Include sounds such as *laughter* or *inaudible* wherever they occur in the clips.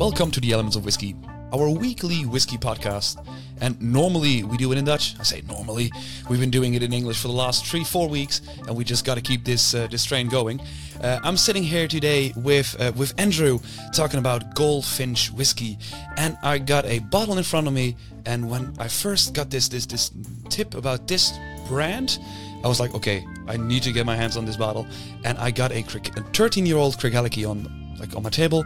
Welcome to the Elements of Whiskey, our weekly whiskey podcast. And normally we do it in Dutch. I say normally. We've been doing it in English for the last three, four weeks, and we just got to keep this uh, this train going. Uh, I'm sitting here today with uh, with Andrew talking about Goldfinch whiskey, and I got a bottle in front of me. And when I first got this this this tip about this brand, I was like, okay, I need to get my hands on this bottle, and I got a 13 year old Craigellachie on like on my table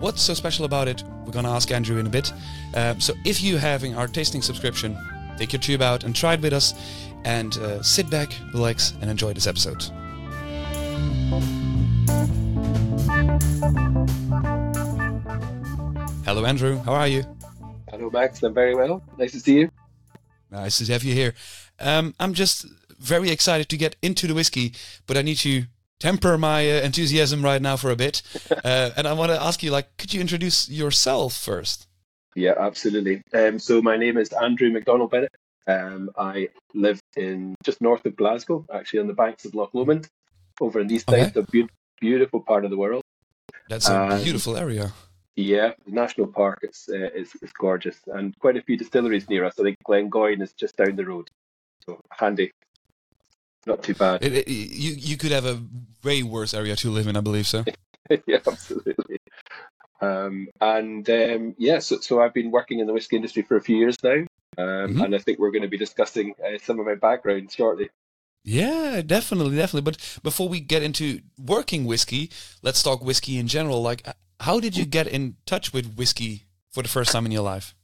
What's so special about it? We're going to ask Andrew in a bit. Uh, so if you having our tasting subscription, take your tube out and try it with us, and uh, sit back, relax, and enjoy this episode. Hello, Andrew. How are you? Hello, Max. I'm very well. Nice to see you. Nice to have you here. Um, I'm just very excited to get into the whiskey, but I need to temper my uh, enthusiasm right now for a bit. *laughs* Uh, and I want to ask you, like, could you introduce yourself first? Yeah, absolutely. Um, so my name is Andrew Macdonald Bennett. Um, I live in just north of Glasgow, actually on the banks of Loch Lomond, over in the east okay. side, a be- beautiful part of the world. That's a um, beautiful area. Yeah, the national park is, uh, is is gorgeous, and quite a few distilleries near us. I think Glengoyne is just down the road, so handy not too bad. It, it, you you could have a way worse area to live in, I believe so. *laughs* yeah, absolutely. Um, and um, yeah, so, so I've been working in the whiskey industry for a few years now, um, mm-hmm. and I think we're going to be discussing uh, some of my background shortly. Yeah, definitely, definitely. But before we get into working whiskey, let's talk whiskey in general. Like, how did you get in touch with whiskey for the first time in your life?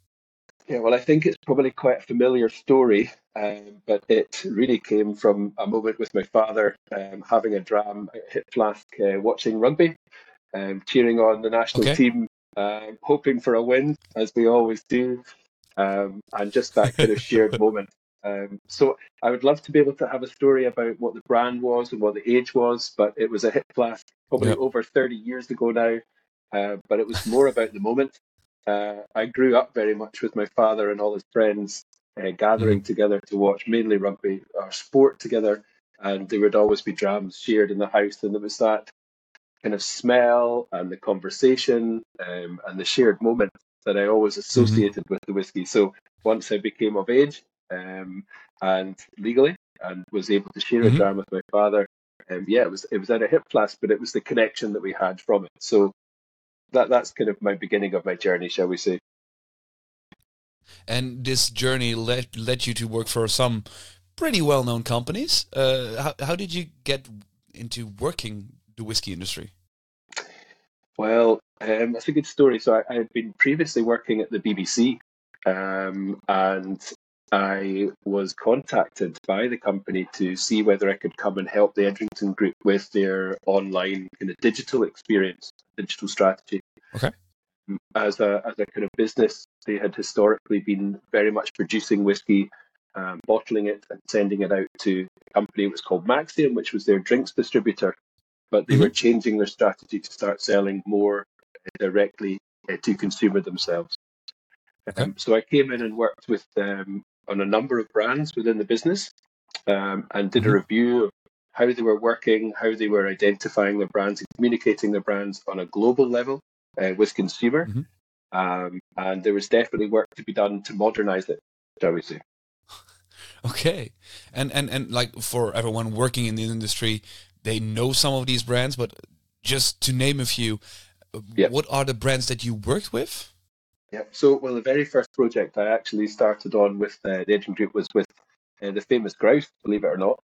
Yeah, well, I think it's probably quite a familiar story, um, but it really came from a moment with my father um, having a dram at Hip Flask, uh, watching rugby, um, cheering on the national okay. team, uh, hoping for a win, as we always do, um, and just that kind of shared *laughs* moment. Um, so I would love to be able to have a story about what the brand was and what the age was, but it was a Hip Flask probably yep. over 30 years ago now. Uh, but it was more about the moment uh, I grew up very much with my father and all his friends uh, gathering mm-hmm. together to watch mainly rugby or sport together, and there would always be drams shared in the house, and there was that kind of smell and the conversation um, and the shared moment that I always mm-hmm. associated mm-hmm. with the whiskey. So once I became of age um, and legally and was able to share mm-hmm. a dram with my father, um, yeah, it was it was at a hip flask, but it was the connection that we had from it. So that that's kind of my beginning of my journey, shall we say. And this journey led led you to work for some pretty well known companies. Uh, how how did you get into working the whiskey industry? Well, um, that's a good story. So I, I, had been previously working at the BBC, um, and I was contacted by the company to see whether I could come and help the Edrington Group with their online kind of digital experience, digital strategy. Okay. As a as a kind of business, they had historically been very much producing whiskey, um, bottling it, and sending it out to a company. It was called Maxxium, which was their drinks distributor, but they mm-hmm. were changing their strategy to start selling more directly uh, to consumer themselves. Okay. Um, so I came in and worked with them on a number of brands within the business um, and did mm-hmm. a review of how they were working, how they were identifying their brands and communicating their brands on a global level uh, with consumer. Mm-hmm. Um, and there was definitely work to be done to modernize it, shall we say. *laughs* Okay. And, and, and like for everyone working in the industry, they know some of these brands, but just to name a few, yep. what are the brands that you worked with? Yeah. So, well, the very first project I actually started on with uh, the Edrington Group was with uh, the famous grouse, believe it or not.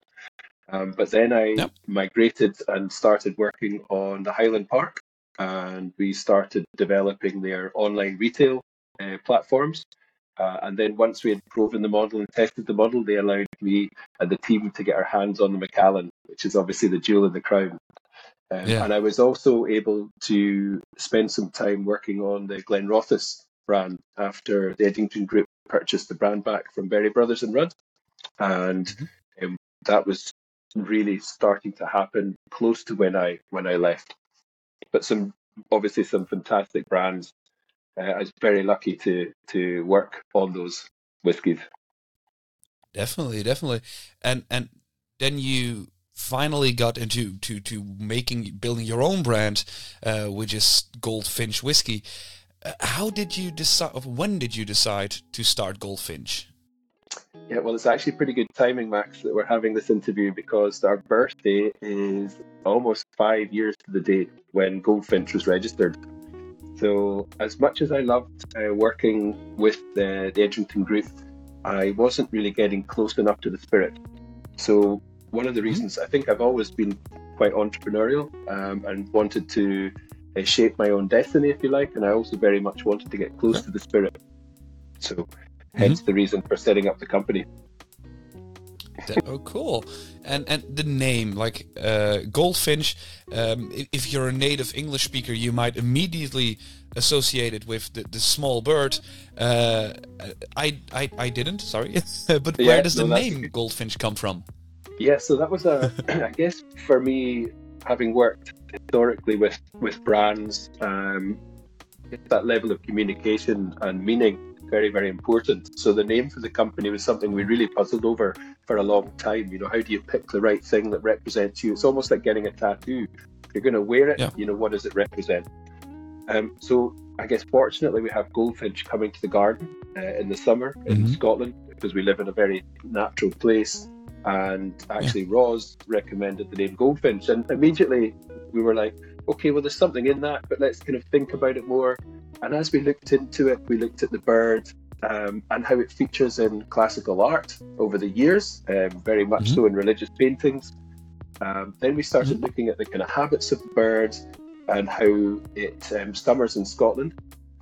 Um, but then I yep. migrated and started working on the Highland Park, and we started developing their online retail uh, platforms. Uh, and then once we had proven the model and tested the model, they allowed me and the team to get our hands on the Macallan, which is obviously the jewel in the crown. Um, yeah. And I was also able to spend some time working on the Glenrothes brand after the Edrington Group purchased the brand back from Berry Brothers and Rudd. And mm-hmm. um, that was really starting to happen close to when I when I left. But some obviously some fantastic brands. Uh, I was very lucky to to work on those whiskies. Definitely, definitely, and and then you finally got into to to making building your own brand, uh, which is Goldfinch whiskey. Uh, how did you decide? When did you decide to start Goldfinch? Yeah, well, it's actually pretty good timing, Max, that we're having this interview because our birthday is almost five years to the date when Goldfinch was registered. So, as much as I loved uh, working with the, the Edrington Group, I wasn't really getting close enough to the spirit. So, one of the mm-hmm. reasons I think I've always been quite entrepreneurial um, and wanted to uh, shape my own destiny, if you like, and I also very much wanted to get close to the spirit. So, hence mm-hmm. the reason for setting up the company. oh, cool! And and the name, like uh, Goldfinch. Um, if, you're a native English speaker, you might immediately associate it with the, the small bird. Uh, I, I I didn't. Sorry, *laughs* but yeah, where does no, the name Goldfinch come from? Yeah, so that was a. *coughs* I guess for me, having worked historically with with brands, um, that level of communication and meaning very, very important. So the name for the company was something we really puzzled over for a long time. You know, how do you pick the right thing that represents you? It's almost like getting a tattoo. If you're going to wear it, yeah. you know, what does it represent? Um, so I guess fortunately we have goldfinch coming to the garden uh, in the summer in mm-hmm. Scotland because we live in a very natural place. And actually, yeah. Roz recommended the name Goldfinch, and immediately we were like, okay, well, there's something in that, but let's kind of think about it more. And as we looked into it, we looked at the bird um, and how it features in classical art over the years, um, very much mm-hmm. so in religious paintings. Um, then we started mm-hmm. looking at the kind of habits of the bird and how it um, summers in Scotland,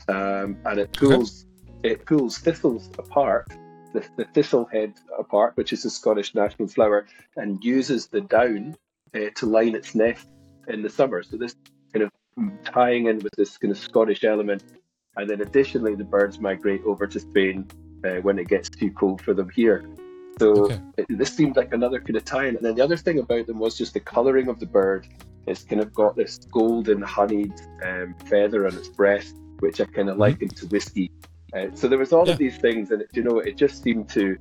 um, and it pulls okay. it pulls thistles apart, the, the thistle head apart, which is the Scottish national flower, and uses the down uh, to line its nest in the summer. So this tying in with this kind of Scottish element. And then additionally, the birds migrate over to Spain uh, when it gets too cold for them here. So okay. it, this seemed like another kind of tie-in. And then the other thing about them was just the colouring of the bird. It's kind of got this golden honeyed um, feather on its breast, which I kind of mm-hmm. likened to whiskey. Uh, so there was all yeah. of these things, and it, you know, it just seemed to,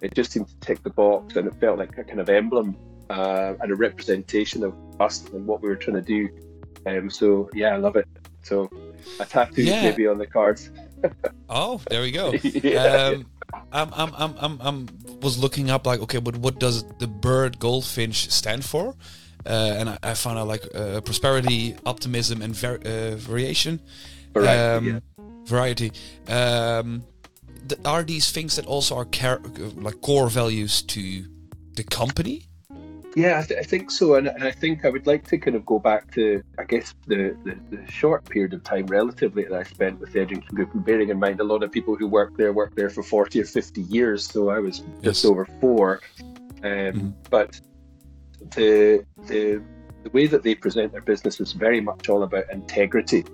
it just seemed to tick the box, and it felt like a kind of emblem uh, and a representation of us and what we were trying to do. Um, so yeah, I love it. So a tattoo yeah. maybe on the cards. *laughs* oh, there we go. *laughs* yeah. um, I'm, I'm, I'm, I'm, I'm, was looking up like, okay, but what does the bird goldfinch stand for? Uh, and I, I, found out like uh, prosperity, optimism, and ver- uh, variation. Variety. Um, yeah. variety. Um, th- are these things that also are car- like core values to the company? Yeah, I, th- I think so, and, and, I think I would like to kind of go back to, I guess, the, the, the, short period of time relatively that I spent with the Edrington Group, and bearing in mind a lot of people who work there work there for forty or fifty years, so I was just yes. over four. Um, mm-hmm. But the the the way that they present their business is very much all about integrity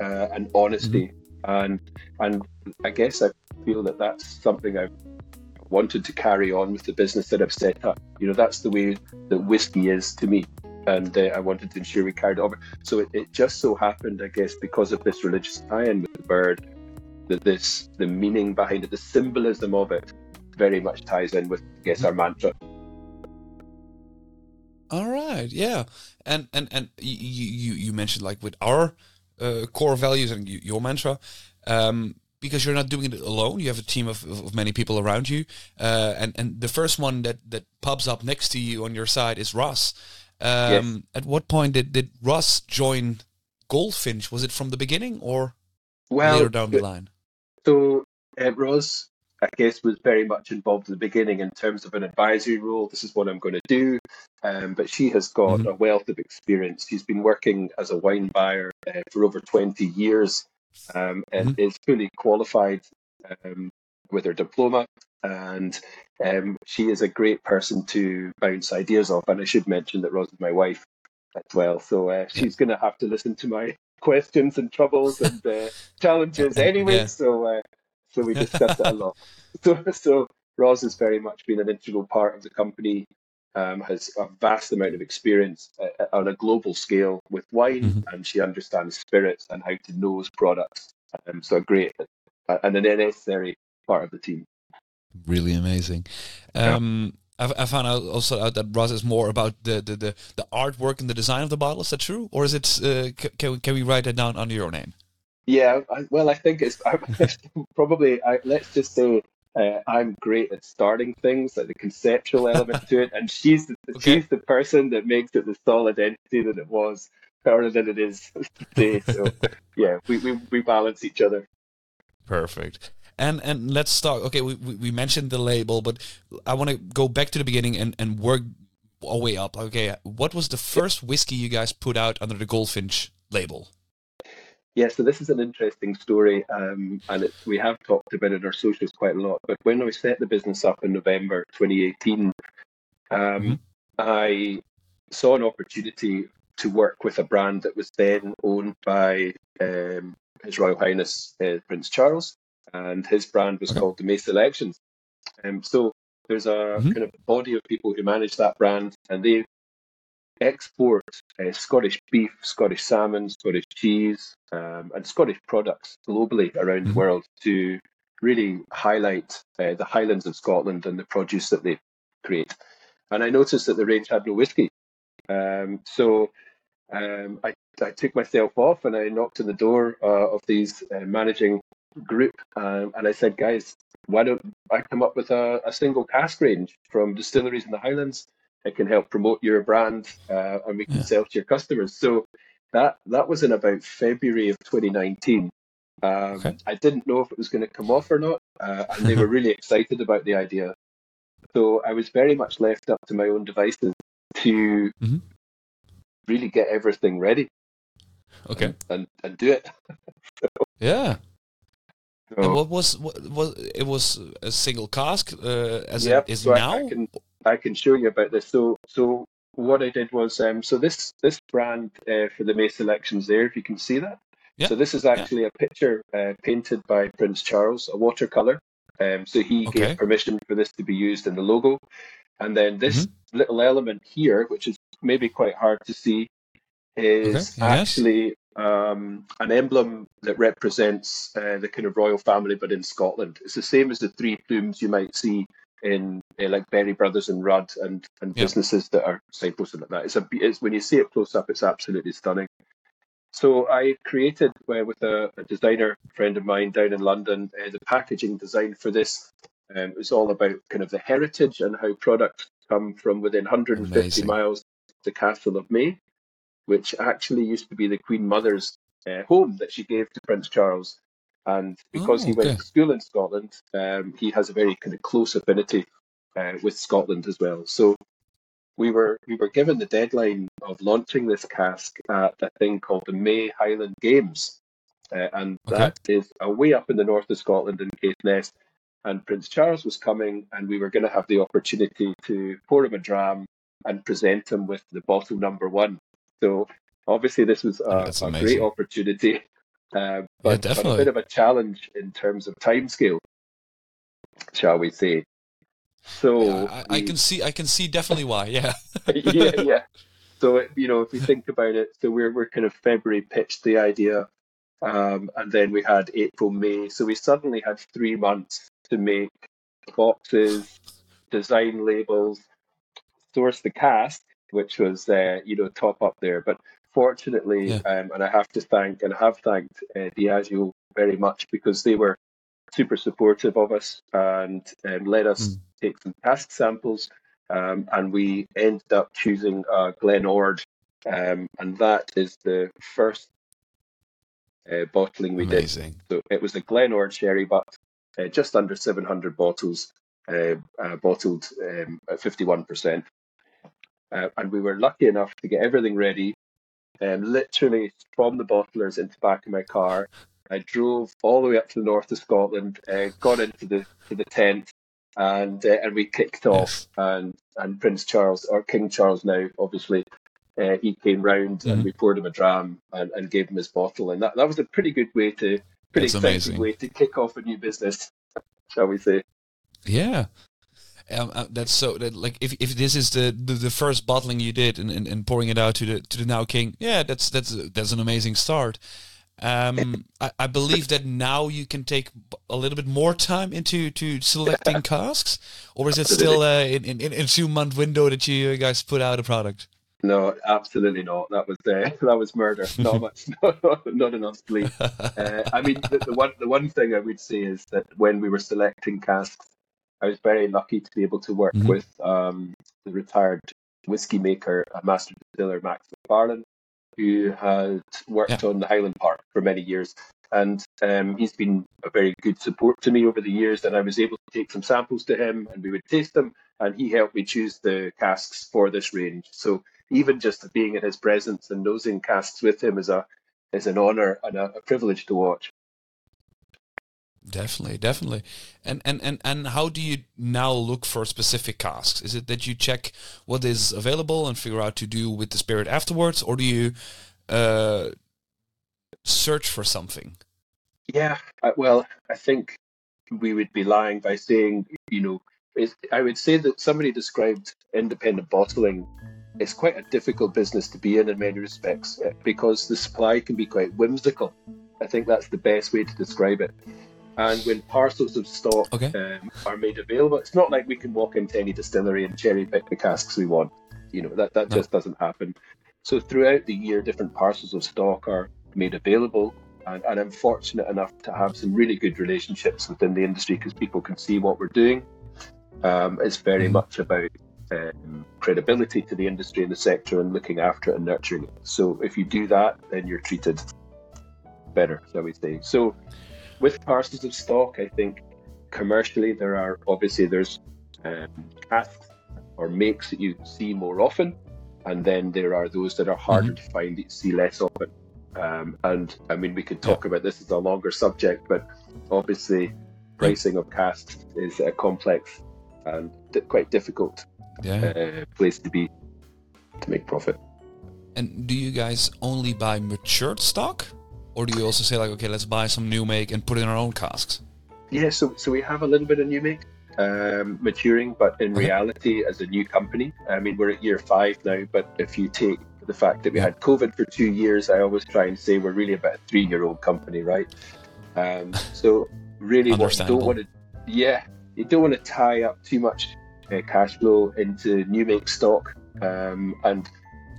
uh, and honesty, mm-hmm. and and I guess I feel that that's something I've wanted to carry on with the business that I've set up. You know, that's the way that whiskey is to me. And uh, I wanted to ensure we carried over. So it, it just so happened, I guess, because of this religious tie-in with the bird, that this the meaning behind it, the symbolism of it, very much ties in with, I guess, our mantra. All right, yeah, and and and you you you mentioned like with our uh, core values and your mantra. Um, because you're not doing it alone. You have a team of, of many people around you, uh, and and the first one that that pops up next to you on your side is Ross. Um, yes. At what point did did Ross join Goldfinch? Was it from the beginning or well, later down the line? So uh, Ross, I guess, was very much involved in the beginning in terms of an advisory role. This is what I'm going to do. Um, but she has got mm-hmm. a wealth of experience. She's been working as a wine buyer uh, for over 20 years um, and mm-hmm. is fully qualified um, with her diploma. And um, she is a great person to bounce ideas off. And I should mention that Rose is my wife as well. So uh, she's going to have to listen to my *laughs* questions and troubles and uh, challenges *laughs* anyway. Yeah. So uh, so we discuss it a lot. *laughs* So, so Roz has very much been an integral part of the company um, has a vast amount of experience uh, uh, on a global scale with wine, mm-hmm. and she understands spirits and how to nose products. Um, so great, uh, and an necessary part of the team. Really amazing. Um, I, I found out also out that Ross is more about the, the, the, the artwork and the design of the bottle. Is that true, or is it? Uh, can we, can we write it down under your name? Yeah, I, well, I think it's *laughs* probably. I, let's just say uh, I'm great at starting things, like the conceptual element to it, and she's the, *laughs* okay. she's the person that makes it the solid entity that it was, or than it is today. So *laughs* yeah, we, we, we balance each other. Perfect. And and let's start. Okay, we, we mentioned the label, but I want to go back to the beginning and, and work our way up. Okay, what was the first whiskey you guys put out under the Goldfinch label? Yeah, so this is an interesting story, um, and it, we have talked about it in our socials quite a lot. But when I set the business up in November 2018, um, mm-hmm. I saw an opportunity to work with a brand that was then owned by um, His Royal Highness uh, Prince Charles, and his brand was okay. called the Mey Selections. Um, so there's a mm-hmm. kind of body of people who manage that brand, and they export uh, Scottish beef, Scottish salmon, Scottish cheese, um, and Scottish products globally around mm-hmm. the world to really highlight uh, the Highlands of Scotland and the produce that they create. And I noticed that the range had no whiskey. Um, so um, I, I, took myself off and I knocked on the door uh, of these uh, managing group um, and I said, guys, why don't I come up with a, a single cask range from distilleries in the Highlands? It can help promote your brand uh, and we can yeah. sell to your customers. So that that was in about February of 2019. Um, okay. I didn't know if it was going to come off or not, uh, and they *laughs* were really excited about the idea. So I was very much left up to my own devices to mm-hmm. really get everything ready. Okay. And and, and do it. so, *laughs* yeah. So, and what was what was it was a single cask uh, as yep, it is so now? I, I, can I can show you about this. So so what I did was um, so this this brand uh, for the Mey selections there, if you can see that. Yeah. So this is actually yeah. a picture uh, painted by Prince Charles, a watercolor. Um, so he okay. gave permission for this to be used in the logo, and then this mm-hmm. little element here, which is maybe quite hard to see, is okay. actually yes. um, an emblem that represents uh, the kind of royal family, but in Scotland. It's the same as the three plumes you might see in uh, like Berry Brothers and Rudd and, and yeah. businesses that are signposted like that. It's a it's when you see it close up, it's absolutely stunning. So I created uh, with a, a, designer friend of mine down in London uh, the packaging design for this. Um, it was all about kind of the heritage and how products come from within 150 Amazing. miles of the Castle of Mey, which actually used to be the Queen Mother's uh, home that she gave to Prince Charles. And because oh, he went to school in Scotland, um, he has a very kind of close affinity uh, with Scotland as well. So we were we were given the deadline of launching this cask at a thing called the Mey Highland Games, uh, and okay. that is away up in the north of Scotland in Caithness. And Prince Charles was coming, and we were going to have the opportunity to pour him a dram and present him with the bottle number one. So obviously, this was a, a great opportunity uh, but, yeah, but, a bit of a challenge in terms of timescale, shall we say? So yeah, I, I, can see, I can see definitely why. Yeah, *laughs* yeah, yeah. So you know, if we think about it, so we're we're kind of February pitched the idea, um, and then we had April, May. So we suddenly had three months to make boxes, design labels, source the cask, which was uh, you know top up there. But fortunately, yeah. um, and I have to thank and have thanked uh, Diageo very much because they were super supportive of us and um, let us mm. take some cask samples. Um, and we ended up choosing uh, Glen Ord, um, and that is the first uh, bottling we Amazing. did. So it was the Glen Ord sherry, but uh, just under 700 bottles, uh, uh, bottled um, at 51%. Uh, and we were lucky enough to get everything ready um, literally from the bottlers into the back of my car. I drove all the way up to the north of Scotland, uh, got into the to the tent, and uh, and we kicked off. And and Prince Charles, or King Charles now, obviously, uh, he came round mm-hmm. and we poured him a dram and, and gave him his bottle, and that, that was a pretty good way to pretty That's exciting amazing. way to kick off a new business, *laughs* shall we say? Yeah, um, uh, that's so that like if, if this is the, the, the first bottling you did and, and, and, pouring it out to the to the now king, yeah, that's that's that's an amazing start. Um, I, I, believe that now you can take a little bit more time into to selecting casks, or is it still uh, in, in, in a two month window that you guys put out a product? No, absolutely not. That was uh, *laughs* that was murder. Not much, *laughs* not, not enough sleep. *laughs* Uh, I mean, the, the, one the one thing I would say is that when we were selecting casks, I was very lucky to be able to work mm-hmm. with um, the retired whiskey maker, a master distiller, Max McFarlane, who had worked yeah. on the Highland Park for many years. And um, he's been a very good support to me over the years. And I was able to take some samples to him and we would taste them. And he helped me choose the casks for this range. So even just being in his presence and nosing casks with him is a is an honor and a, a privilege to watch. Definitely, definitely. And, and and and how do you now look for specific casks? Is it that you check what is available and figure out to do with the spirit afterwards, or do you uh, search for something? Yeah, well, I think we would be lying by saying, you know, I would say that somebody described independent bottling it's quite a difficult business to be in in many respects uh, because the supply can be quite whimsical. I think that's the best way to describe it. And when parcels of stock okay. um, are made available, it's not like we can walk into any distillery and cherry pick the casks we want. You know that that no. just doesn't happen. So throughout the year, different parcels of stock are made available, and, and I'm fortunate enough to have some really good relationships within the industry because people can see what we're doing. Um, it's very mm much about um, credibility to the industry and the sector and looking after it and nurturing it. So if you do that, then you're treated better, shall we say? So with parcels of stock, I think commercially there are obviously there's um, casks or makes that you see more often, and then there are those that are harder mm-hmm. to find that you see less often. Um, and I mean, we could talk about this as a longer subject, but obviously, pricing of casks is a complex and quite difficult yeah. uh, place to be to make profit. And do you guys only buy matured stock, or do you also say like, okay, let's buy some new make and put it in our own casks? Yeah, so so we have a little bit of new make um, maturing, but in reality, as a new company, I mean, we're at year five now. But if you take the fact that we had COVID for two years, I always try and say we're really about a three-year-old company, right? Um, *laughs* so really, what you don't want to, yeah, you don't want to tie up too much uh, cash flow into new make stock, um, and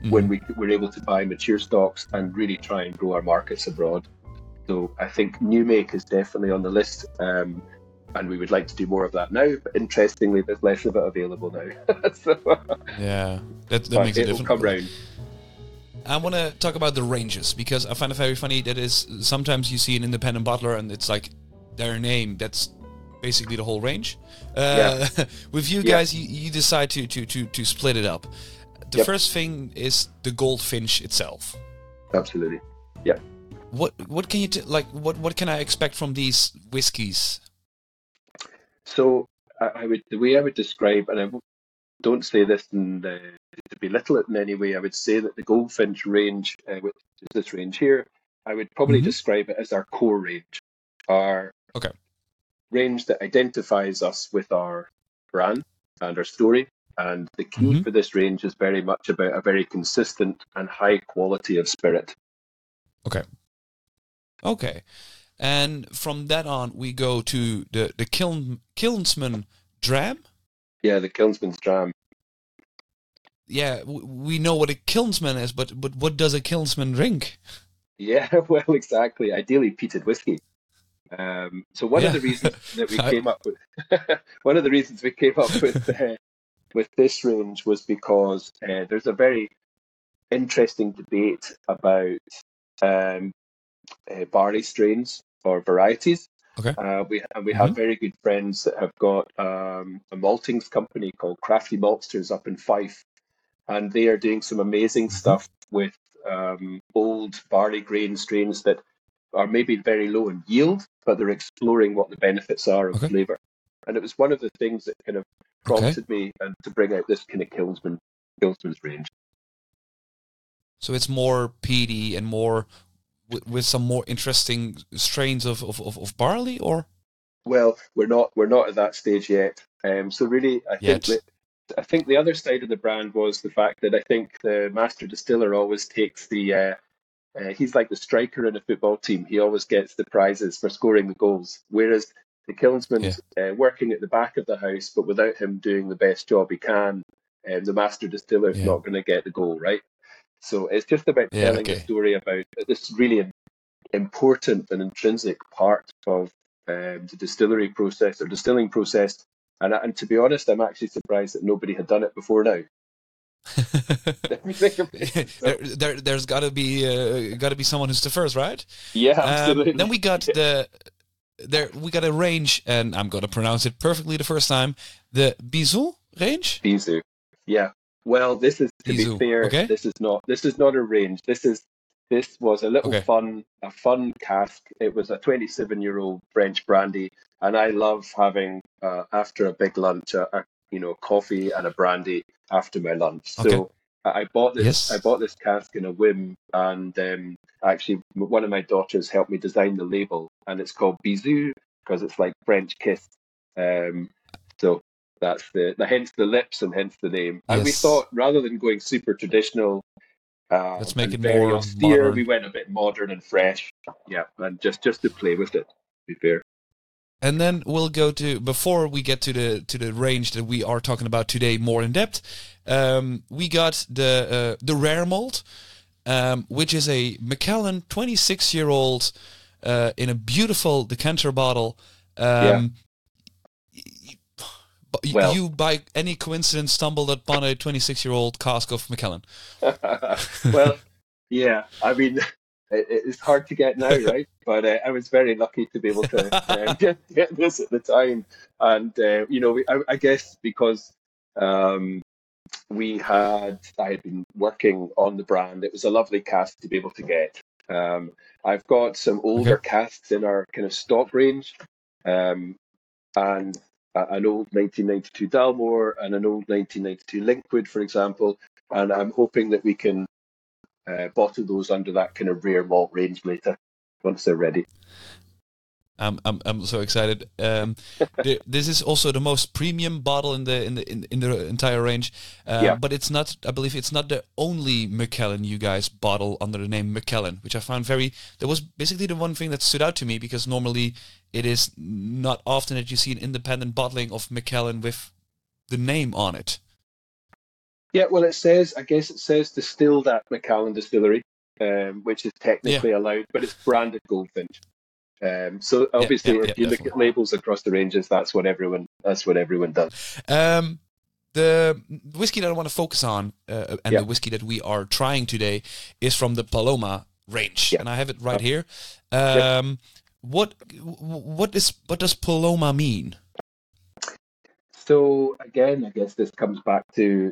mm-hmm. when we were able to buy mature stocks and really try and grow our markets abroad. So I think new make is definitely on the list. Um, and we would like to do more of that now. But interestingly, there's less of it available now. *laughs* so, yeah, that, that makes it different. come round. I want to talk about the ranges because I find it very funny that is sometimes you see an independent bottler and it's like their name that's basically the whole range. Uh, yeah. *laughs* with you guys, yeah. you, you, decide to, to, to, to split it up. The yep. first thing is the Goldfinch itself. Absolutely. Yeah. What what can you t- like? What what can I expect from these whiskies? So I, I would the way I would describe, and I don't say this the, to belittle it in any way. I would say that the Goldfinch range, uh, which is this range here, I would probably mm-hmm. describe it as our core range. Our okay range that identifies us with our brand and our story. And the key mm-hmm. for this range is very much about a very consistent and high quality of spirit. Okay. Okay. And from that on, we go to the, the Kiln, Kilnsman Dram. Yeah, the Kilnsman's Dram. Yeah, we know what a Kilnsman is, but, but what does a Kilnsman drink? Yeah, *laughs* well, exactly. Ideally, peated whiskey. Um, so one yeah. of the reasons that we *laughs* came up with *laughs* one of the reasons we came up with uh, with this range was because uh, there's a very interesting debate about um, uh, barley strains or varieties. Okay. Uh, we and we mm-hmm. have very good friends that have got um, a maltings company called Crafty Maltsters up in Fife, and they are doing some amazing mm-hmm. stuff with um, old barley grain strains that are maybe very low in yield, but they're exploring what the benefits are of okay. flavour. And it was one of the things that kind of prompted okay. me and to bring out this kind of Kilnsman Kilnsman's range. So it's more peaty and more with, with some more interesting strains of, of, of, of, barley, or well, we're not we're not at that stage yet. Um, so really, I yet. think that, I think the other side of the brand was the fact that I think the master distiller always takes the uh, uh, he's like the striker in a football team. He always gets the prizes for scoring the goals. Whereas the kilnsman's yeah. uh, working at the back of the house, but without him doing the best job he can, um, the master distiller is yeah. not going to get the goal, right? So it's just about yeah, telling okay. a story about this really important and intrinsic part of um, the distillery process or distilling process. And, and to be honest, I'm actually surprised that nobody had done it before now. *laughs* there, there, there's got to be uh, got to be someone who's the first, right? *laughs* Yeah, um, absolutely. Um, then we got the there we got a range, and I'm gonna pronounce it perfectly the first time. The Bizou range. Bizou. Yeah. Well, this is to Bizou. be fair. Okay. This is not this is not a range. This is this was a little okay. fun a fun cask. It was a 27 year old French brandy, and I love having uh, after a big lunch a, a, you know coffee and a brandy after my lunch. Okay. So I bought this. Yes. I bought this cask in a whim, and um, actually, one of my daughters helped me design the label, and it's called Bizou because it's like French kiss. Um, so that's the, the hence the lips and hence the name. Yes. And we thought rather than going super traditional, uh, let's make it more austere, modern. we went a bit modern and fresh. Yeah, and just just to play with it. To be fair and then we'll go to before we get to the to the range that we are talking about today more in depth. Um, we got the uh, the rare malt, um, which is a Macallan 26 year old uh, in a beautiful decanter bottle. Um, yeah. well, you by any coincidence stumbled upon a 26 year old cask of Macallan. *laughs* well, yeah, I mean, *laughs* it, it's hard to get now, right? *laughs* but uh, I was very lucky to be able to uh, get, get, this at the time, and uh, you know, I, I, guess because um, we had, I had been working on the brand. It was a lovely cask to be able to get. Um, I've got some older okay. casks in our kind of stock range, um, and an old 1992 Dalmore and an old 1992 Linkwood, for example. And I'm hoping that we can uh, bottle those under that kind of rare malt range later once they're ready. I'm I'm I'm so excited. Um, *laughs* the, this is also the most premium bottle in the in the in, in the entire range. Uh, yeah. But it's not. I believe it's not the only Macallan you guys bottle under the name Macallan, which I found very. That was basically the one thing that stood out to me because normally it is not often that you see an independent bottling of Macallan with the name on it. Yeah, well, it says, I guess it says distilled at Macallan Distillery, um, which is technically yeah. allowed, but it's branded Goldfinch. Um, so obviously, if you look at labels across the ranges, that's what everyone that's what everyone does. Um, the whiskey that I want to focus on, uh, and the whiskey that we are trying today, is from the Paloma range, and I have it right here. Um, what what is what does Paloma mean? So again, I guess this comes back to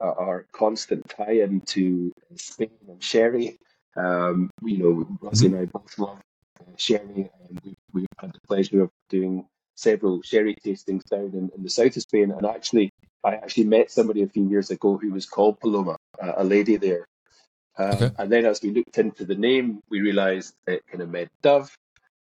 uh, our constant tie-in to Spain and sherry. Um, you know, Rosie and I both love uh, sherry, and we've, we've had the pleasure of doing several sherry tastings down in, in the south of Spain. And actually, I actually met somebody a few years ago who was called Paloma, uh, a lady there. Um, okay. And then as we looked into the name, we realised it kind of meant dove.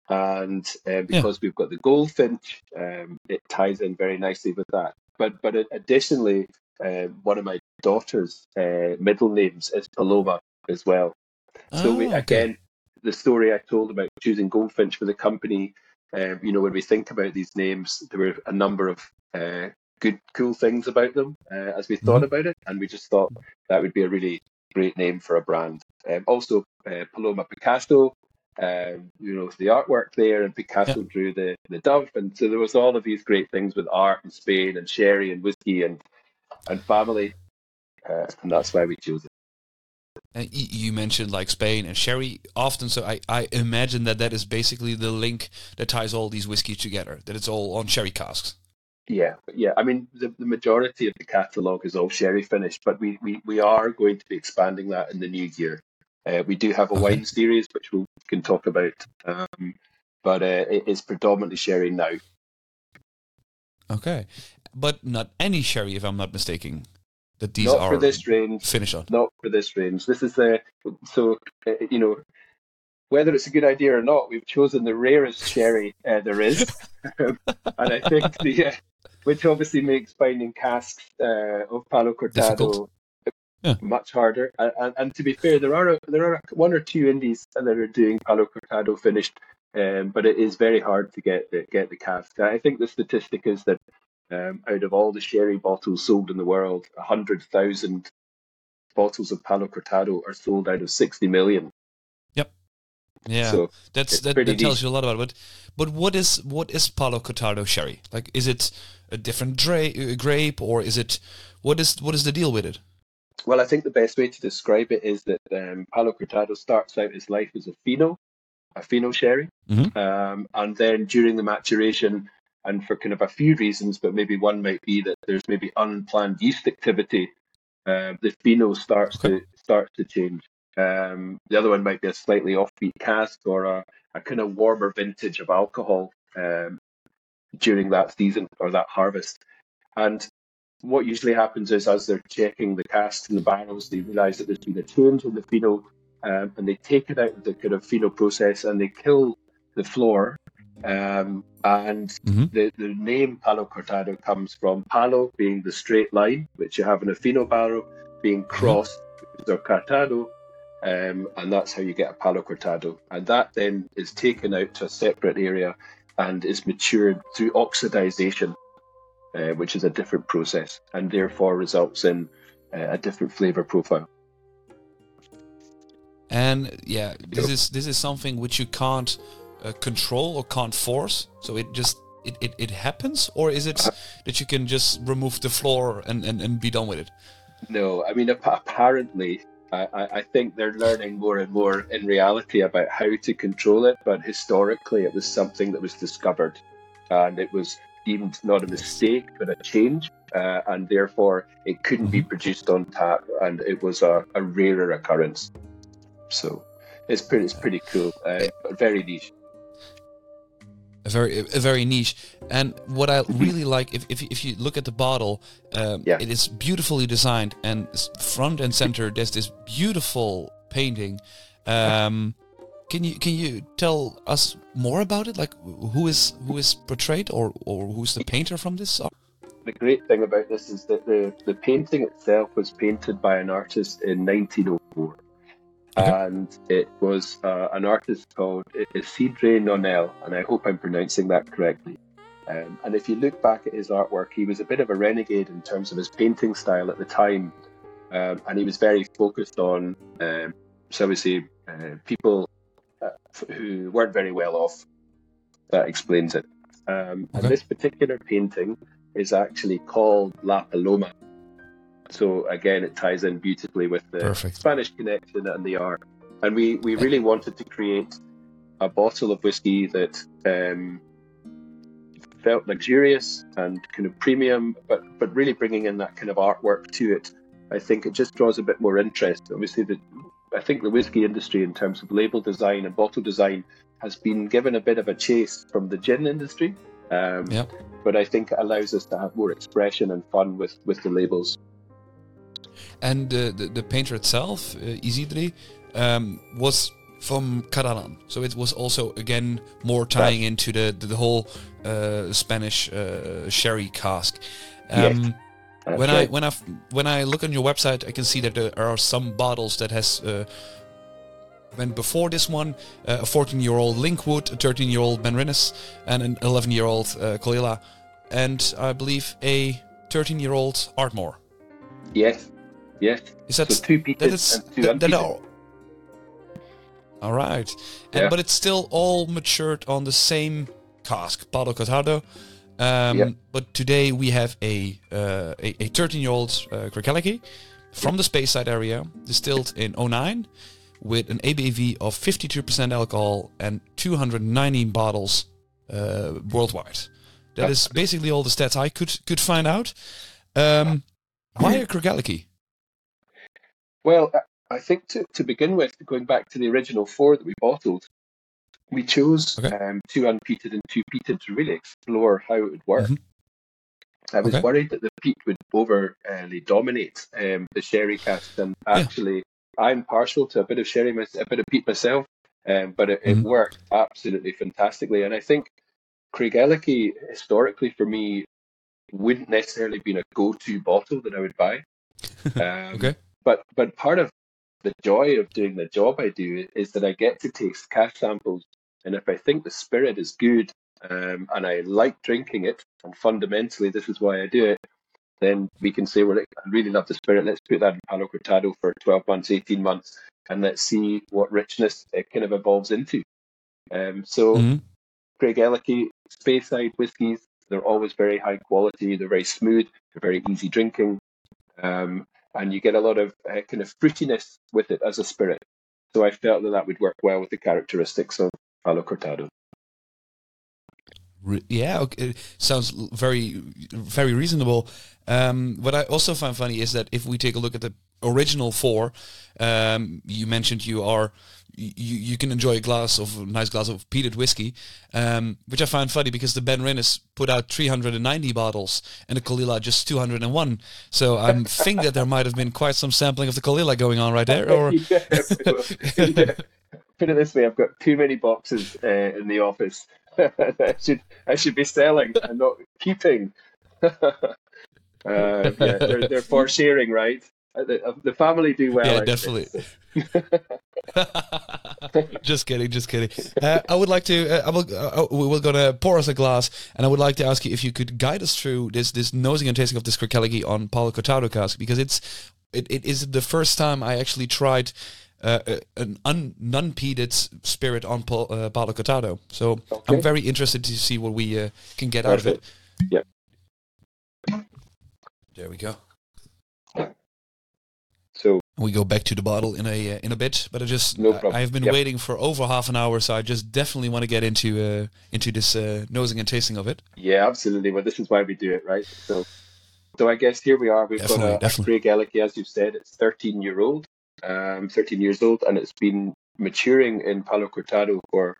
And uh, because yeah. we've got the goldfinch, um, it ties in very nicely with that. But but additionally, uh, one of my daughter's uh, middle names is Paloma as well. So oh, we, again, the story I told about choosing Goldfinch for the company, um, you know, when we think about these names, there were a number of uh, good, cool things about them uh, as we thought mm-hmm. about it, and we just thought that would be a really great name for a brand. Um, also, uh, Paloma Picasso, um, you know, the artwork there, and Picasso yeah. drew the the dove, and so there was all of these great things with art and Spain and sherry and whiskey and and family, uh, and that's why we chose it. And you mentioned like Spain and sherry often, so I, I imagine that that is basically the link that ties all these whiskeys together. That it's all on sherry casks. Yeah, yeah. I mean, the, the majority of the catalogue is all sherry finished, but we, we, we are going to be expanding that in the new year. Uh, we do have a okay. wine series which we can talk about, um, but uh, it is predominantly sherry now. Okay, but not any sherry, if I'm not mistaken. That these not are for this range. Finish on. Not for this range. This is the so uh, you know whether it's a good idea or not. We've chosen the rarest sherry uh, there is, *laughs* and I think the uh, which obviously makes finding casks uh, of Palo Cortado Yeah. much harder. And, and, and to be fair, there are there are one or two indies that are doing Palo Cortado finished, um, but it is very hard to get the, get the cask. I think the statistic is that um, out of all the sherry bottles sold in the world, hundred thousand bottles of Palo Cortado are sold out of sixty million. Yep. Yeah, So that's that, that tells you a lot about it. But what is what is Palo Cortado sherry? Like, is it a different dra- uh, grape, or is it what is what is the deal with it? Well, I think the best way to describe it is that um, Palo Cortado starts out its life as a Fino, a Fino sherry, Mhm. um, and then during the maturation, and for kind of a few reasons, but maybe one might be that there's maybe unplanned yeast activity, uh, the Fino starts Okay. to starts to change. Um, the other one might be a slightly offbeat cask or a, a kind of warmer vintage of alcohol um, during that season or that harvest. And what usually happens is as they're checking the casks and the barrels, they realise that there's been a change in the Fino, um, and they take it out of the kind of Fino process and they kill the flor. Um, and Mhm. the, the name Palo Cortado comes from palo being the straight line, which you have in a Fino barrel, being crossed, which is a Cortado, um, and that's how you get a Palo Cortado. And that then is taken out to a separate area and is matured through oxidization uh, which is a different process and therefore results in uh, a different flavor profile. And yeah, this is this is something which you can't uh, control or can't force. So it just it, it, it happens, or is it that you can just remove the flor and, and, and be done with it? No, I mean, apparently, I, I I think they're learning more and more in reality about how to control it, but historically, it was something that was discovered and it was deemed not a mistake but a change, uh, and therefore it couldn't be produced on tap, and it was a, a rarer occurrence. So it's pretty, it's pretty cool, uh, very niche. A very a very niche and what i really like if, if, if you look at the bottle um, Yeah. it is beautifully designed and front and center there's this beautiful painting um, can you can you tell us more about it like who is who is portrayed or or who's the painter from this? The great thing about this is that the, the painting itself was painted by an artist in 1904. Okay. And it was uh, an artist called Isidre Nonell, and I hope I'm pronouncing that correctly. Um, and if you look back at his artwork, he was a bit of a renegade in terms of his painting style at the time. Um, and he was very focused on, um, shall we say, uh, people uh, who weren't very well off. That explains it. Um, Okay. And this particular painting is actually called La Paloma. So again, it ties in beautifully with the Perfect. Spanish connection and the art. And we, we really wanted to create a bottle of whiskey that um, felt luxurious and kind of premium, but but really bringing in that kind of artwork to it. I think it just draws a bit more interest. Obviously, the, I think the whiskey industry, in terms of label design and bottle design, has been given a bit of a chase from the gin industry. Um, Yep. But I think it allows us to have more expression and fun with, with the labels. And uh, the, the painter itself uh, Isidre um, was from Catalan so it was also again more tying into the the, the whole uh, Spanish uh, sherry cask Yes. um, That's when I when I when I look on your website, I can see that there are some bottles that has. Uh, when before this one, uh, a 14-year-old Linkwood, a 13-year-old Benrinnes, and an 11-year-old uh, Caol Ila, and I believe a 13-year-old Ardmore. Yes, yes. Is that so two that peated is and two that, that are all right, and Yeah. but it's still all matured on the same cask, Palo Cortado. Um, Yep. But today we have a uh, a 13-year-old uh, Craigellachie from the Speyside area, distilled in 09, with an ABV of 52% alcohol and 219 bottles uh, worldwide. That is basically all the stats I could could find out. Um, why a Craigellachie? Well, I- think to, to begin with, going back to the original four that we bottled, we chose Okay. um, two unpeated and two peated to really explore how it would work. Mhm. I was Okay. worried that the peat would overly dominate um, the sherry cask, and Yeah. actually, I'm partial to a bit of sherry, a bit of peat myself, um, but it, it Mhm. worked absolutely fantastically. And I think Craigellachie, historically for me, wouldn't necessarily been a go-to bottle that I would buy. *laughs* Um, Okay. But but part of the joy of doing the job I do is that I get to taste cask samples, and if I think the spirit is good um, and I like drinking it, and fundamentally this is why I do it, then we can say, well, I really love the spirit. Let's put that in Palo Cortado for 12 months, 18 months, and let's see what richness it kind of evolves into. Um, so, mm-hmm. Craigellachie, Speyside whiskies, they're always very high quality. They're very smooth. They're very easy drinking. Um, and you get a lot of uh, kind of fruitiness with it as a spirit. So I felt that that would work well with the characteristics of Palo Cortado. Yeah, okay. sounds very, very reasonable. Um, what I also find funny is that if we take a look at the original four, um, you mentioned you are you, you can enjoy a glass of a nice glass of peated whiskey, um, which I find funny because the Benrinnes put out 390 bottles and the Caol Ila just 201. So I *laughs* think that there might have been quite some sampling of the Caol Ila going on right there. *laughs* Or yeah, yeah. put it this way, I've got too many boxes uh, in the office. *laughs* I should I should be selling and not keeping. uh, yeah, they're, they're for sharing, right? Uh, the, uh, the family do well. Yeah, definitely. *laughs* *laughs* just kidding, just kidding. Uh, I would like to. Uh, I will. Uh, we're gonna pour us a glass, and I would like to ask you if you could guide us through this this nosing and tasting of this Craigellachie on Palo Cortado cask because it's it, it is the first time I actually tried. Uh, an un, non-peated spirit on Palo, uh, Cortado. So okay. I'm very interested to see what we uh, can get Perfect. out of it. Yeah. There we go. So we go back to the bottle in a uh, in a bit, but I just no I, have been yep. waiting for over half an hour, so I just definitely want to get into uh, into this uh, nosing and tasting of it. Yeah, absolutely. Well, this is why we do it, right? So, so I guess here we are. We've definitely, got a, definitely. a as you've said, it's 13 year old, um, 13 years old, and it's been maturing in Palo Cortado for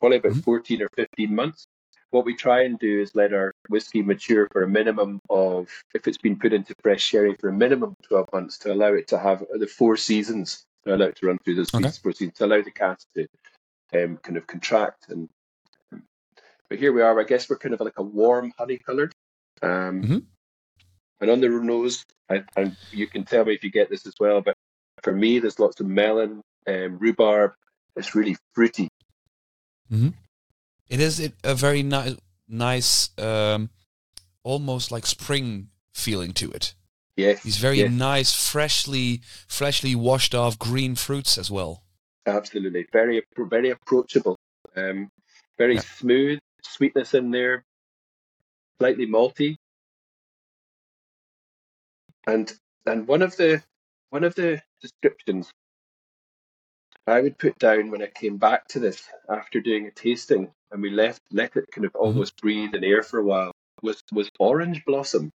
probably about mm-hmm. 14 or 15 months what we try and do is let our whiskey mature for a minimum of, if it's been put into fresh sherry, for a minimum of 12 months to allow it to have the four seasons, to allow it to run through those okay. four seasons, to allow the cask to um, kind of contract. And But here we are, I guess we're kind of like a warm honey coloured. Um, mm-hmm. And on the nose, I, and you can tell me if you get this as well, but for me, there's lots of melon, um, rhubarb. It's really fruity. Mm-hmm. It is a very nice, nice, um, almost like spring feeling to it. Yes, these very yes. nice, freshly, freshly washed off green fruits as well. Absolutely, very, very approachable. Um, very yeah. smooth, sweetness in there, slightly malty, and and one of the one of the descriptions I would put down when I came back to this after doing a tasting and we left let it kind of mm-hmm. almost breathe in air for a while was was orange blossom.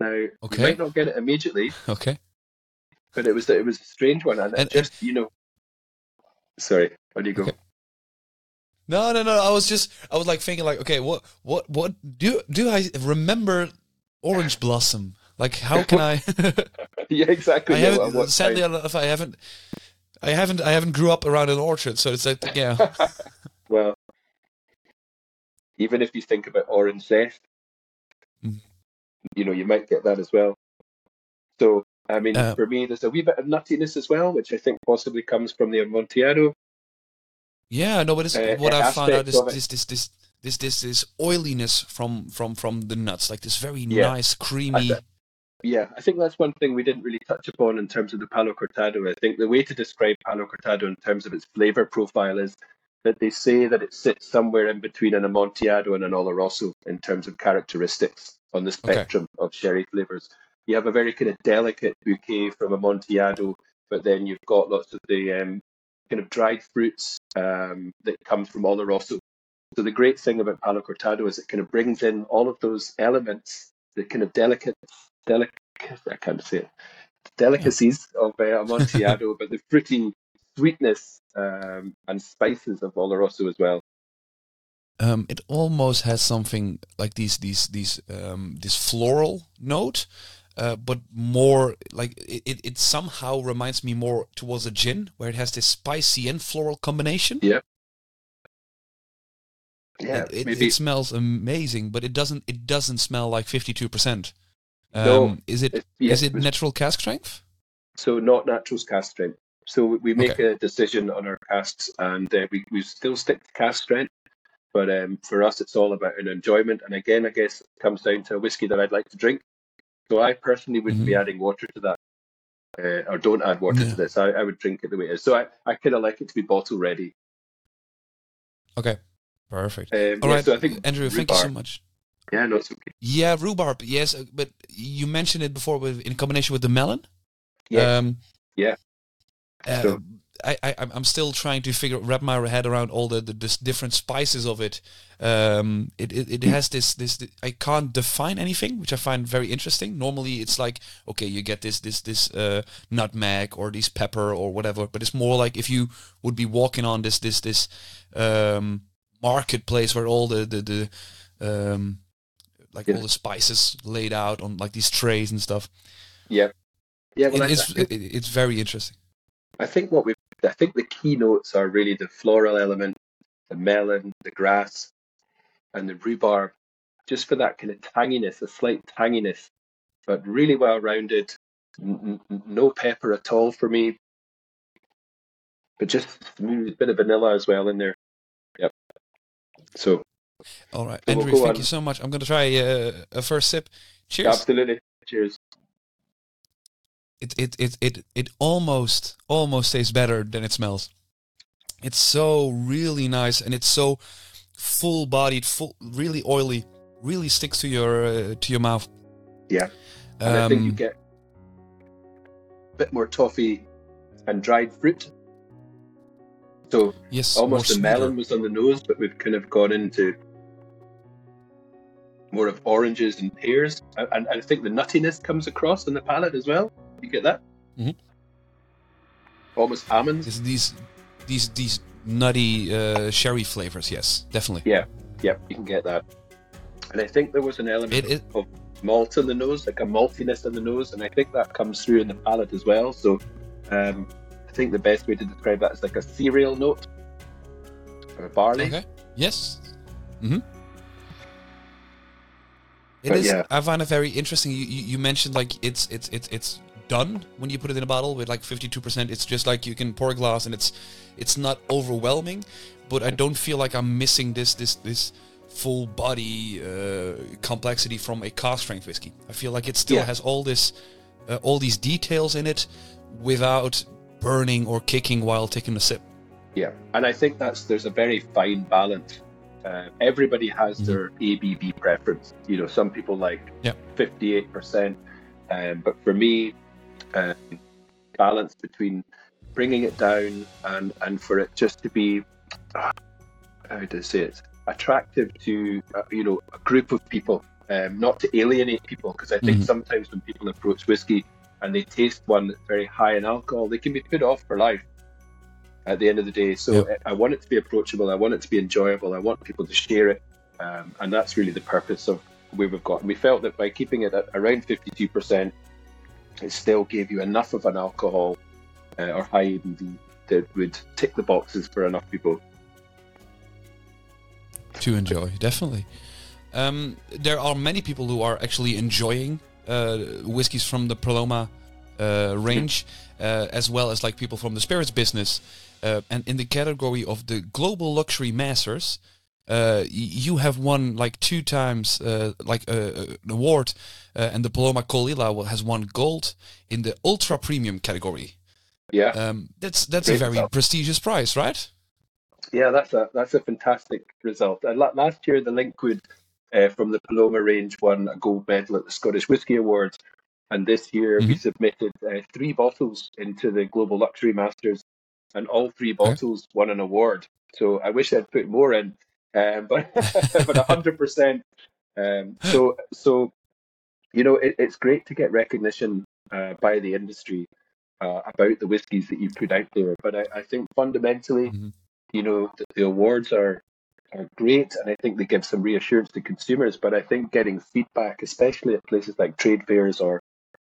Now okay. you might not get it immediately. *laughs* Okay. But it was it was a strange one and, and just you know sorry, where do you go? Okay. No, no, no. I was just, I was like thinking, like, okay, what, what, what do do I remember? Orange *laughs* blossom. Like, how *laughs* can I? yeah, exactly. I haven't, sadly, if I haven't, I haven't I haven't grew up around an orchard, so it's like yeah. *laughs* well, even if you think about orange zest, mm. you know you might get that as well. So I mean, uh, for me, there's a wee bit of nuttiness as well, which I think possibly comes from the Amontillado. Yeah, no, but it's, uh, what I found out is this, this this this this this oiliness from from from the nuts, like this very yeah. nice creamy yeah, I think that's one thing we didn't really touch upon in terms of the Palo Cortado. I think the way to describe Palo Cortado in terms of its flavor profile is that they say that it sits somewhere in between an Amontillado and an Oloroso in terms of characteristics on the spectrum okay. of sherry flavors. You have a very kind of delicate bouquet from Amontillado, but then you've got lots of the um, kind of dried fruits um, that come from Oloroso. So the great thing about Palo Cortado is it kind of brings in all of those elements, the kind of delicate delic I can't say it, delicacies of uh, Amontillado, *laughs* but the fruity sweetness um, and spices of Oloroso as well. Um, it almost has something like these these these um, this floral note, uh, but more like it, it somehow reminds me more towards a gin, where it has this spicy and floral combination. Yeah. Yeah, it, it, it, smells amazing, but it doesn't. It doesn't smell like fifty-two percent. Um, No, is it yeah, is it natural cask strength? so not natural cask strength. So we- make a decision on our casks, and uh, we we still stick to cask strength. But um, for us, it's all about an enjoyment. And again, I guess it comes down to a whiskey that I'd like to drink. So I personally wouldn't be Mhm. adding water to that, uh, or don't add water No. to this. I, I would drink it the way it is. So I, I kind of like it to be bottle ready. Okay, perfect. Um, All yeah, right, so I think Andrew, thank you so much. Yeah, no, it's okay. Yeah, rhubarb. Yes, uh, but you mentioned it before with in combination with the melon. Yeah, Um, Yeah. uh, I, I, I'm- I'm still trying to figure wrap my head around all the, the, dis- different spices of it. Um, it, it, it has this, this I can't define anything, which I find very interesting. Normally, it's like okay, you get this this this uh, nutmeg or this pepper or whatever, but it's more like if you would be walking on this this this um, marketplace where all the the, the um, like all the spices laid out on like these trays and stuff. yeah, yeah. Well, It I, is I think, it, it's very interesting. I think what we, I think the keynotes are really the floral element, the melon, the grass, and the rhubarb, just for that kind of tanginess, a slight tanginess, but really well rounded. N- n- no pepper at all for me, but just a bit of vanilla as well in there. Yep. So All right, So we'll Andrew, thank on. you so much. I'm gonna try uh, a first sip. Cheers. absolutely, cheers. It, it it it it almost almost tastes better than it smells. It's so really nice and it's so full bodied, full really oily, really sticks to your uh, to your mouth. Yeah. And I think you Um, get a bit more toffee and dried fruit. So yes, almost the melon was on the nose, but we've kind of gone into more of oranges and pears, and, and I think the nuttiness comes across in the palate as well. You get that? Mhm. Almost almonds. It's these these these nutty uh, sherry flavors. Yes, definitely. Yeah, yep, you can get that. And I think there was an element It is. of malt in the nose, like a maltiness in the nose, and I think that comes through in the palate as well. So um, I think the best way to describe that is like a cereal note or a barley. Okay. Yes. Mm-hmm. It But is. yeah. I find it very interesting. You, you, you mentioned like it's it's it's it's done when you put it in a bottle with like fifty two percent. It's just like you can pour a glass and it's it's not overwhelming, but I don't feel like I'm missing this this this full body uh, complexity from a cask strength whiskey. I feel like it still Yeah. has all this uh, all these details in it without burning or kicking while taking a sip. Yeah, and I think that's there's a very fine balance. Uh, everybody has Mhm. their ABV preference. You know, some people like Yeah. 58%, um, but for me, um, balance between bringing it down and and for it just to be, uh, how do I say it, attractive to uh, you know a group of people, um, not to alienate people. Because I think Mhm. sometimes when people approach whiskey and they taste one that's very high in alcohol, they can be put off for life at the end of the day. So Yeah. I want it to be approachable. I want it to be enjoyable. I want people to share it, um, and that's really the purpose of where we've got. And we felt that by keeping it at around fifty-two percent, it still gave you enough of an alcohol uh, or high ABV that would tick the boxes for enough people. to enjoy definitely um, there are many people who are actually enjoying uh, whiskeys from the Paloma uh, range uh, as well as like people from the spirits business uh, and in the category of the global luxury masters uh, you have won like two times uh, like uh, an award uh, and the Paloma Caol Ila has won gold in the ultra premium category Yeah, um, that's that's a very result. prestigious prize right yeah, that's a that's a fantastic result. And last year, the Linkwood uh, from the Paloma range won a gold medal at the Scottish Whisky Awards, and this year we Mhm. submitted uh, three bottles into the Global Luxury Masters, and all three bottles won an award. So I wish I'd put more in, um, *laughs* but but hundred percent. Um, so so you know it, it's great to get recognition uh, by the industry uh, about the whiskies that you put out there. But I, I think fundamentally, Mhm. you know, the, the awards are are great, and I think they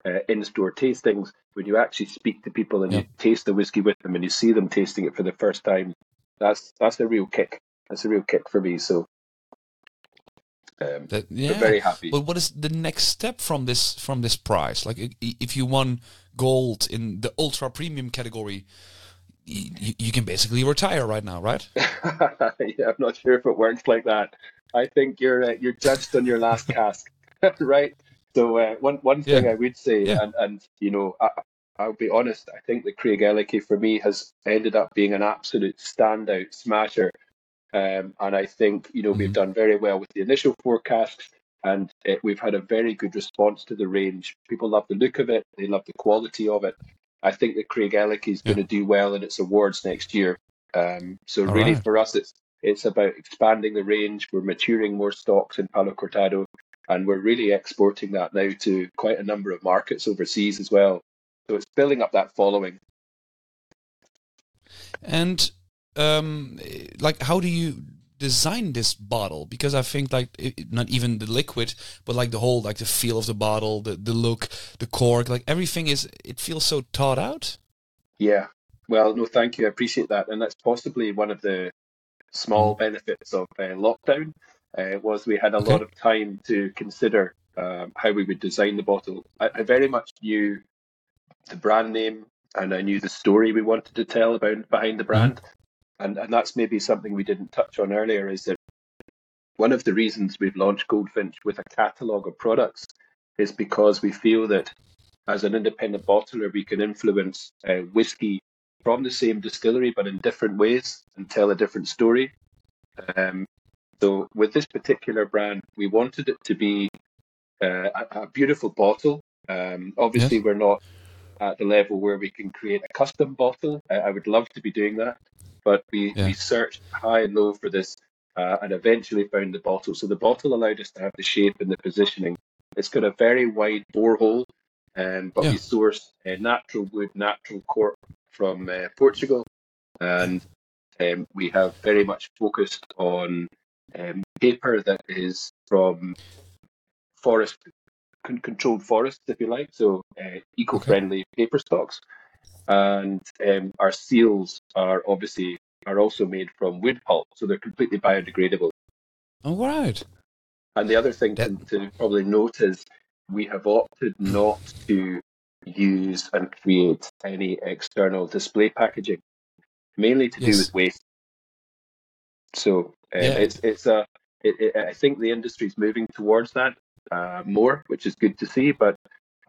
give some reassurance to consumers. But I think getting feedback, especially at places like trade fairs or uh, in-store tastings, when you actually speak to people and you taste the whiskey with them and you see them tasting it for the first time, that's that's a real kick. That's a real kick for me. So Um, that, yeah, very happy. But what is the next step from this from this price? Like, if you won gold in the ultra premium category, you, you can basically retire right now, right? *laughs* yeah, I'm not sure if it works like that. I think you're uh, you're judged on your last *laughs* cask, *laughs* right? So uh, one one thing yeah. I would say, yeah. and and you know, I, I'll be honest, I think that Craigellachie for me has ended up being an absolute standout smasher um, and I think, you know, mm-hmm. we've done very well with the initial forecasts and it, we've had a very good response to the range. People love the look of it, they love the quality of it. I think that Craig Craigellachie is yeah. going to do well in its awards next year. Um, so All really, right. for us, it's it's about expanding the range. We're maturing more stocks in Palo Cortado, and we're really exporting that now to quite a number of markets overseas as well. So it's building up that following. And um, like how do you design this bottle because I think like it, not even the liquid, but like the whole like the feel of the bottle, the the look, the cork, like everything is it feels so thought out. Yeah. Well, no, thank you. I appreciate that, and that's possibly one of the small mm. benefits of uh, lockdown. Uh, was we had a okay. lot of time to consider um, how we would design the bottle. I, I very much knew the brand name and I knew the story we wanted to tell about behind the brand. Mm and, and that's maybe something we didn't touch on earlier, is that one of the reasons we've launched Goldfinch with a catalogue of products is because we feel that as an independent bottler, we can influence uh, whiskey from the same distillery but in different ways and tell a different story. Um, so, with this particular brand, we wanted it to be uh, a, a, beautiful bottle. Um, obviously, yes. we're not at the level where we can create a custom bottle. I, I would love to be doing that but we, yeah. we searched high and low for this uh, and eventually found the bottle. So the bottle allowed us to have the shape and the positioning. It's got a very wide borehole, um, but yeah. we source uh, natural wood, natural cork from uh, Portugal, and um, we have very much focused on um, paper that is from forest controlled forests, if you like, so uh, eco-friendly okay. paper stocks and um, our seals are obviously are also made from wood pulp, so they're completely biodegradable. All right. And the other thing that... to, to probably note is we have opted not to use and create any external display packaging, mainly to yes. do with waste. So yeah. it's it's a it, it, I think the industry is moving towards that uh, more, which is good to see. But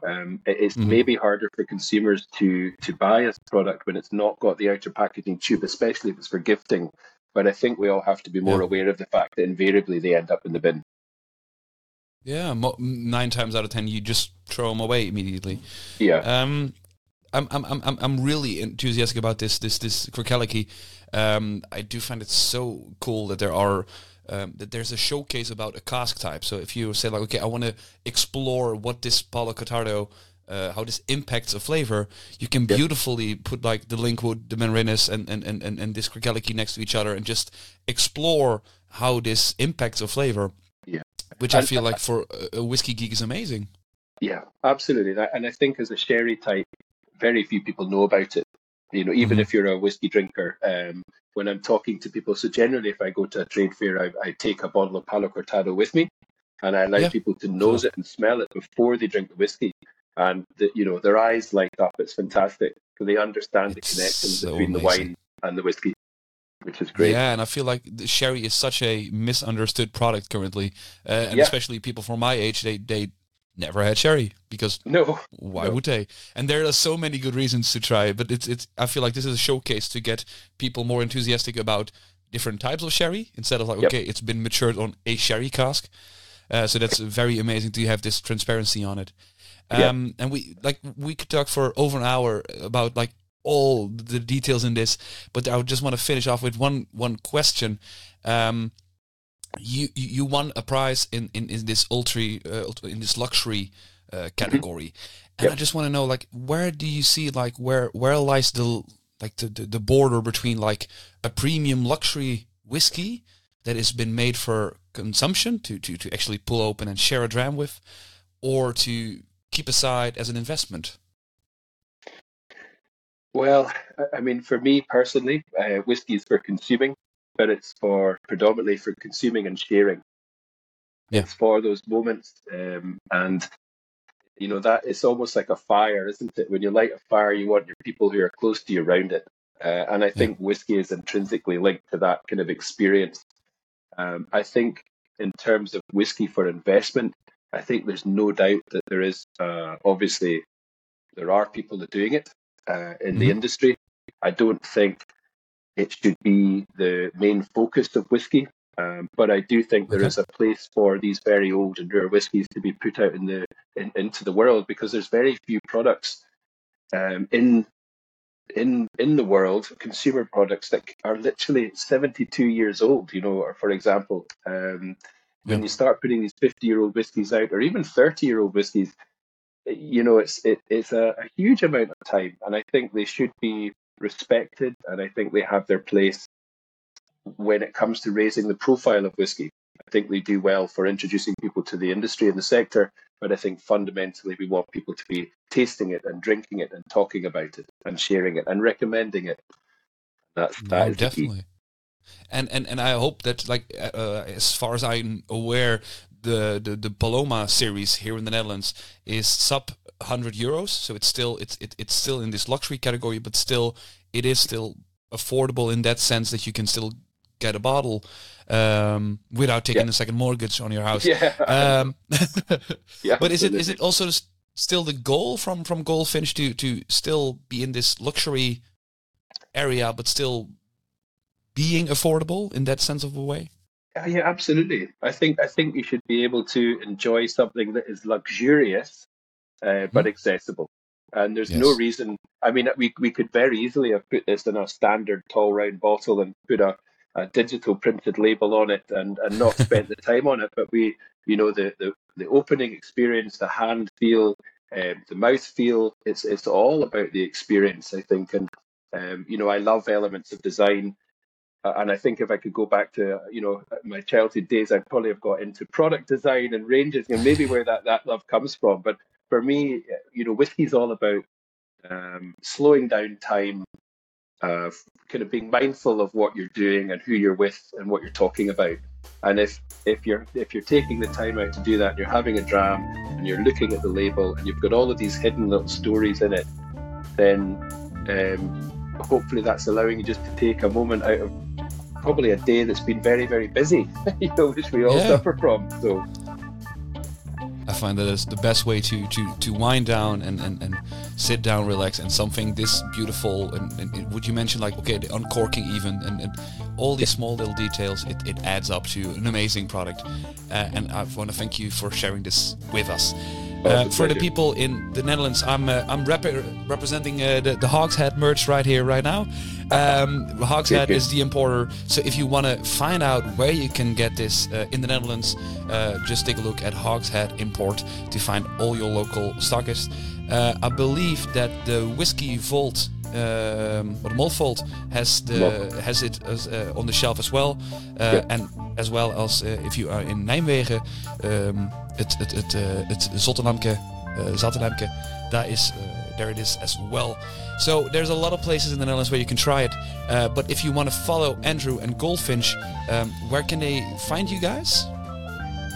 um, it's mm-hmm. maybe harder for consumers to to buy a product when it's not got the outer packaging tube, especially if it's for gifting. But I think we all have to be more yeah. aware of the fact that invariably they end up in the bin. Yeah, nine times out of ten, you just throw them away immediately. Yeah. Um, I'm I'm I'm I'm really enthusiastic about this this this Craigellachie. Um, I do find it so cool that there are um, that there's a showcase about a cask type. So if you say like, okay, I want to explore what this Palo Cortado, uh, how this impacts a flavor, you can yep. beautifully put like the Linkwood, the Benrinnes, and and and and, and this Craigellachie next to each other, and just explore how this impacts a flavor. Yeah, which and, I feel like for a whiskey geek is amazing. Yeah, absolutely. And I think as a sherry type, very few people know about it. You know, even mm-hmm. if you're a whiskey drinker, um, when I'm talking to people. So generally, if I go to a trade fair, I, I take a bottle of Palo Cortado with me, and I allow yeah. people to nose it and smell it before they drink the whiskey. And the, you know, their eyes light up. It's fantastic. So they understand it's the connection so between amazing. the wine and the whiskey, which is great. Yeah, and I feel like sherry is such a misunderstood product currently, uh, and yeah. especially people from my age, they they never had sherry because no, why no. would they? And there are so many good reasons to try, but it's it's. I feel like this is a showcase to get people more enthusiastic about different types of sherry instead of like yep. okay, it's been matured on a sherry cask. Uh, so that's very amazing to have this transparency on it. Um, And we like we could talk for over an hour about like all the details in this, but I would just want to finish off with one one question. Um, you you won a prize in in, in this ultra uh, in this luxury uh, mm-hmm. category, and yep. I just want to know like where do you see like where where lies the like the, the, the border between like a premium luxury whiskey that has been made for consumption to, to, to actually pull open and share a dram with, or to keep aside as an investment? Well, I mean, for me personally, uh, whiskey is for consuming but it's for predominantly for consuming and sharing. Yeah. It's for those moments, um, and you know that it's almost like a fire, isn't it? When you light a fire, you want your people who are close to you around it, uh, and I think yeah. whiskey is intrinsically linked to that kind of experience. Um, I think in terms of whiskey for investment, I think there's no doubt that there is uh, obviously there are people that are doing it uh, in mm-hmm. the industry. I don't think it should be the main focus of whiskey. Um, but I do think there okay. is a place for these very old and rare whiskies to be put out in the in, into the world because there's very few products um, in in in the world, consumer products that are literally 72 years old. You know, or for example, um, when you start putting these 50 year old whiskies out, or even 30 year old whiskies, you know, it's it, it's a, a huge amount of time, and I think they should be respected, and I think they have their place when it comes to raising the profile of whiskey. I think they do well for introducing people to the industry and the sector, but I think fundamentally we want people to be tasting it and drinking it and talking about it and sharing it and recommending it. That's that no, definitely. And and and I hope that like uh, uh, as far as I'm aware, the, the the Paloma series here in the Netherlands is sub 100 euros, so it's still it's it, it's still in this luxury category, but still it is still affordable in that sense that you can still get a bottle um, without taking yeah. a second mortgage on your house. *laughs* Yeah. Um, *laughs* yeah *laughs* but is it is it also still the goal from from Goldfinch to to still be in this luxury area, but still being affordable in that sense of a way? Yeah, yeah, absolutely. I think I think you should be able to enjoy something that is luxurious, uh, but mm. accessible. And there's yes. no reason. I mean, we we could very easily have put this in a standard tall round bottle and put a a digital printed label on it and, and not *laughs* spent the time on it. But we, you know, the, the, the opening experience, the hand feel, um, the mouth feel, it's, it's all about the experience, I think. And, um, you know, I love elements of design. Uh, and I think if I could go back to, you know, my childhood days, I'd probably have got into product design and ranges, and maybe where that, that love comes from. But for me, you know, whiskey's all about um, slowing down time, uh, kind of being mindful of what you're doing and who you're with and what you're talking about. And if if you're if you're taking the time out to do that, you're having a dram and you're looking at the label and you've got all of these hidden little stories in it, then um, hopefully that's allowing you just to take a moment out of probably a day that's been very very busy, *laughs* you know, which we all yeah. suffer from. So I find that it's the best way to to to wind down and and, and sit down, relax, and something this beautiful. And, and would you mention like okay, the uncorking even, and, and all these small little details, it, it adds up to an amazing product. Uh, and I want to thank you for sharing this with us. Uh, for the people in the Netherlands, I'm uh, I'm rep- representing uh, the, the Hogshead merch right here, right now. Um, Hogshead is the importer, so if you want to find out where you can get this uh, in the Netherlands, uh, just take a look at Hogshead Import to find all your local stockists. I believe that the Whiskey Vault um, or has the has it as, uh, on the shelf as well, uh, and as well as uh, if you are in Nijmegen, um, het het het het Zottenhamke, Zattenhamke, daar is there it is as well. So there's a lot of places in the Netherlands where you can try it. Uh, but if you want to follow Andrew and Goldfinch, um, where can they find you guys?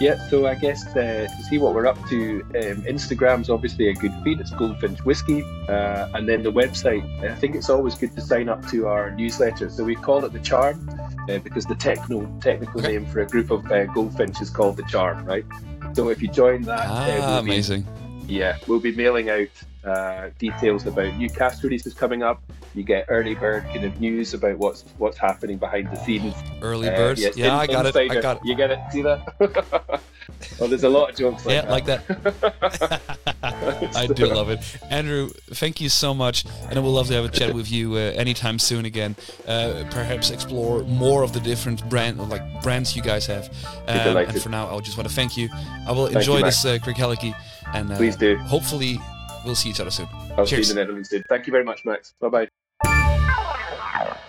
Yeah, so I guess uh, to see what we're up to, um, Instagram's obviously a good feed. It's Goldfinch Whiskey, uh, and then the website. I think it's always good to sign up to our newsletter. So we call it the Charm uh, because the techno technical okay. name for a group of uh, goldfinch is called the Charm, right? So if you join that, uh, ah, we'll amazing. Be, yeah, we'll be mailing out uh, details about new cask releases coming up. You get early bird kind of news about what's what's happening behind the scenes. Early uh, birds, yes, yeah, in, I got it. I got it. You get it. See that? *laughs* well, there's a lot of jokes. Like yeah, that. like that. *laughs* I do love it, Andrew. Thank you so much, and I would love to have a chat with you uh, anytime soon again. Uh, perhaps explore more of the different brand, like brands you guys have. Um, and for now, I just want to thank you. I will thank enjoy you, this uh, Craigellachie, and please do. Hopefully We'll see each other soon. I'll Cheers. see you in Edmonton. Thank you very much, Max. Bye bye.